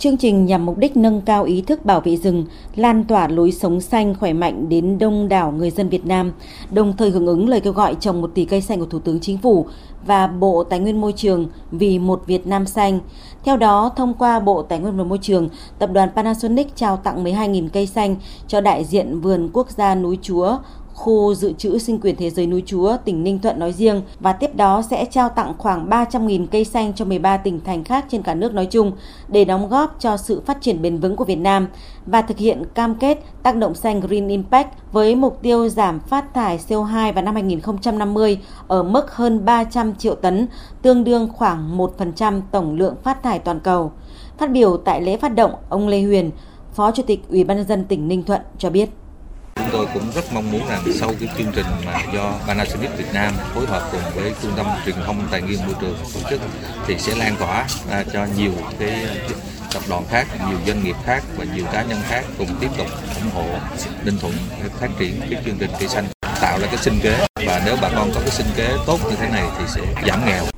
Chương trình nhằm mục đích nâng cao ý thức bảo vệ rừng, lan tỏa lối sống xanh khỏe mạnh đến đông đảo người dân Việt Nam, đồng thời hưởng ứng lời kêu gọi trồng một tỷ cây xanh của Thủ tướng Chính phủ và Bộ Tài nguyên Môi trường vì một Việt Nam xanh. Theo đó, thông qua Bộ Tài nguyên và Môi trường, Tập đoàn Panasonic trao tặng 12.000 cây xanh cho đại diện Vườn Quốc gia Núi Chúa khu dự trữ sinh quyền thế giới núi Chúa, tỉnh Ninh Thuận nói riêng và tiếp đó sẽ trao tặng khoảng 300.000 cây xanh cho 13 tỉnh thành khác trên cả nước nói chung để đóng góp cho sự phát triển bền vững của Việt Nam và thực hiện cam kết tác động xanh Green Impact với mục tiêu giảm phát thải CO2 vào năm 2050 ở mức hơn 300 triệu tấn, tương đương khoảng 1% tổng lượng phát thải toàn cầu. Phát biểu tại lễ phát động, ông Lê Huyền, Phó Chủ tịch Ủy ban nhân dân tỉnh Ninh Thuận cho biết Chúng tôi cũng rất mong muốn rằng sau cái chương trình mà do Panasonic Việt Nam phối hợp cùng với Trung tâm Truyền thông Tài nguyên Môi trường tổ chức thì sẽ lan tỏa à, cho nhiều cái tập đoàn khác, nhiều doanh nghiệp khác và nhiều cá nhân khác cùng tiếp tục ủng hộ Ninh Thuận phát triển cái chương trình cây xanh tạo ra cái sinh kế. Và nếu bà con có cái sinh kế tốt như thế này thì sẽ giảm nghèo.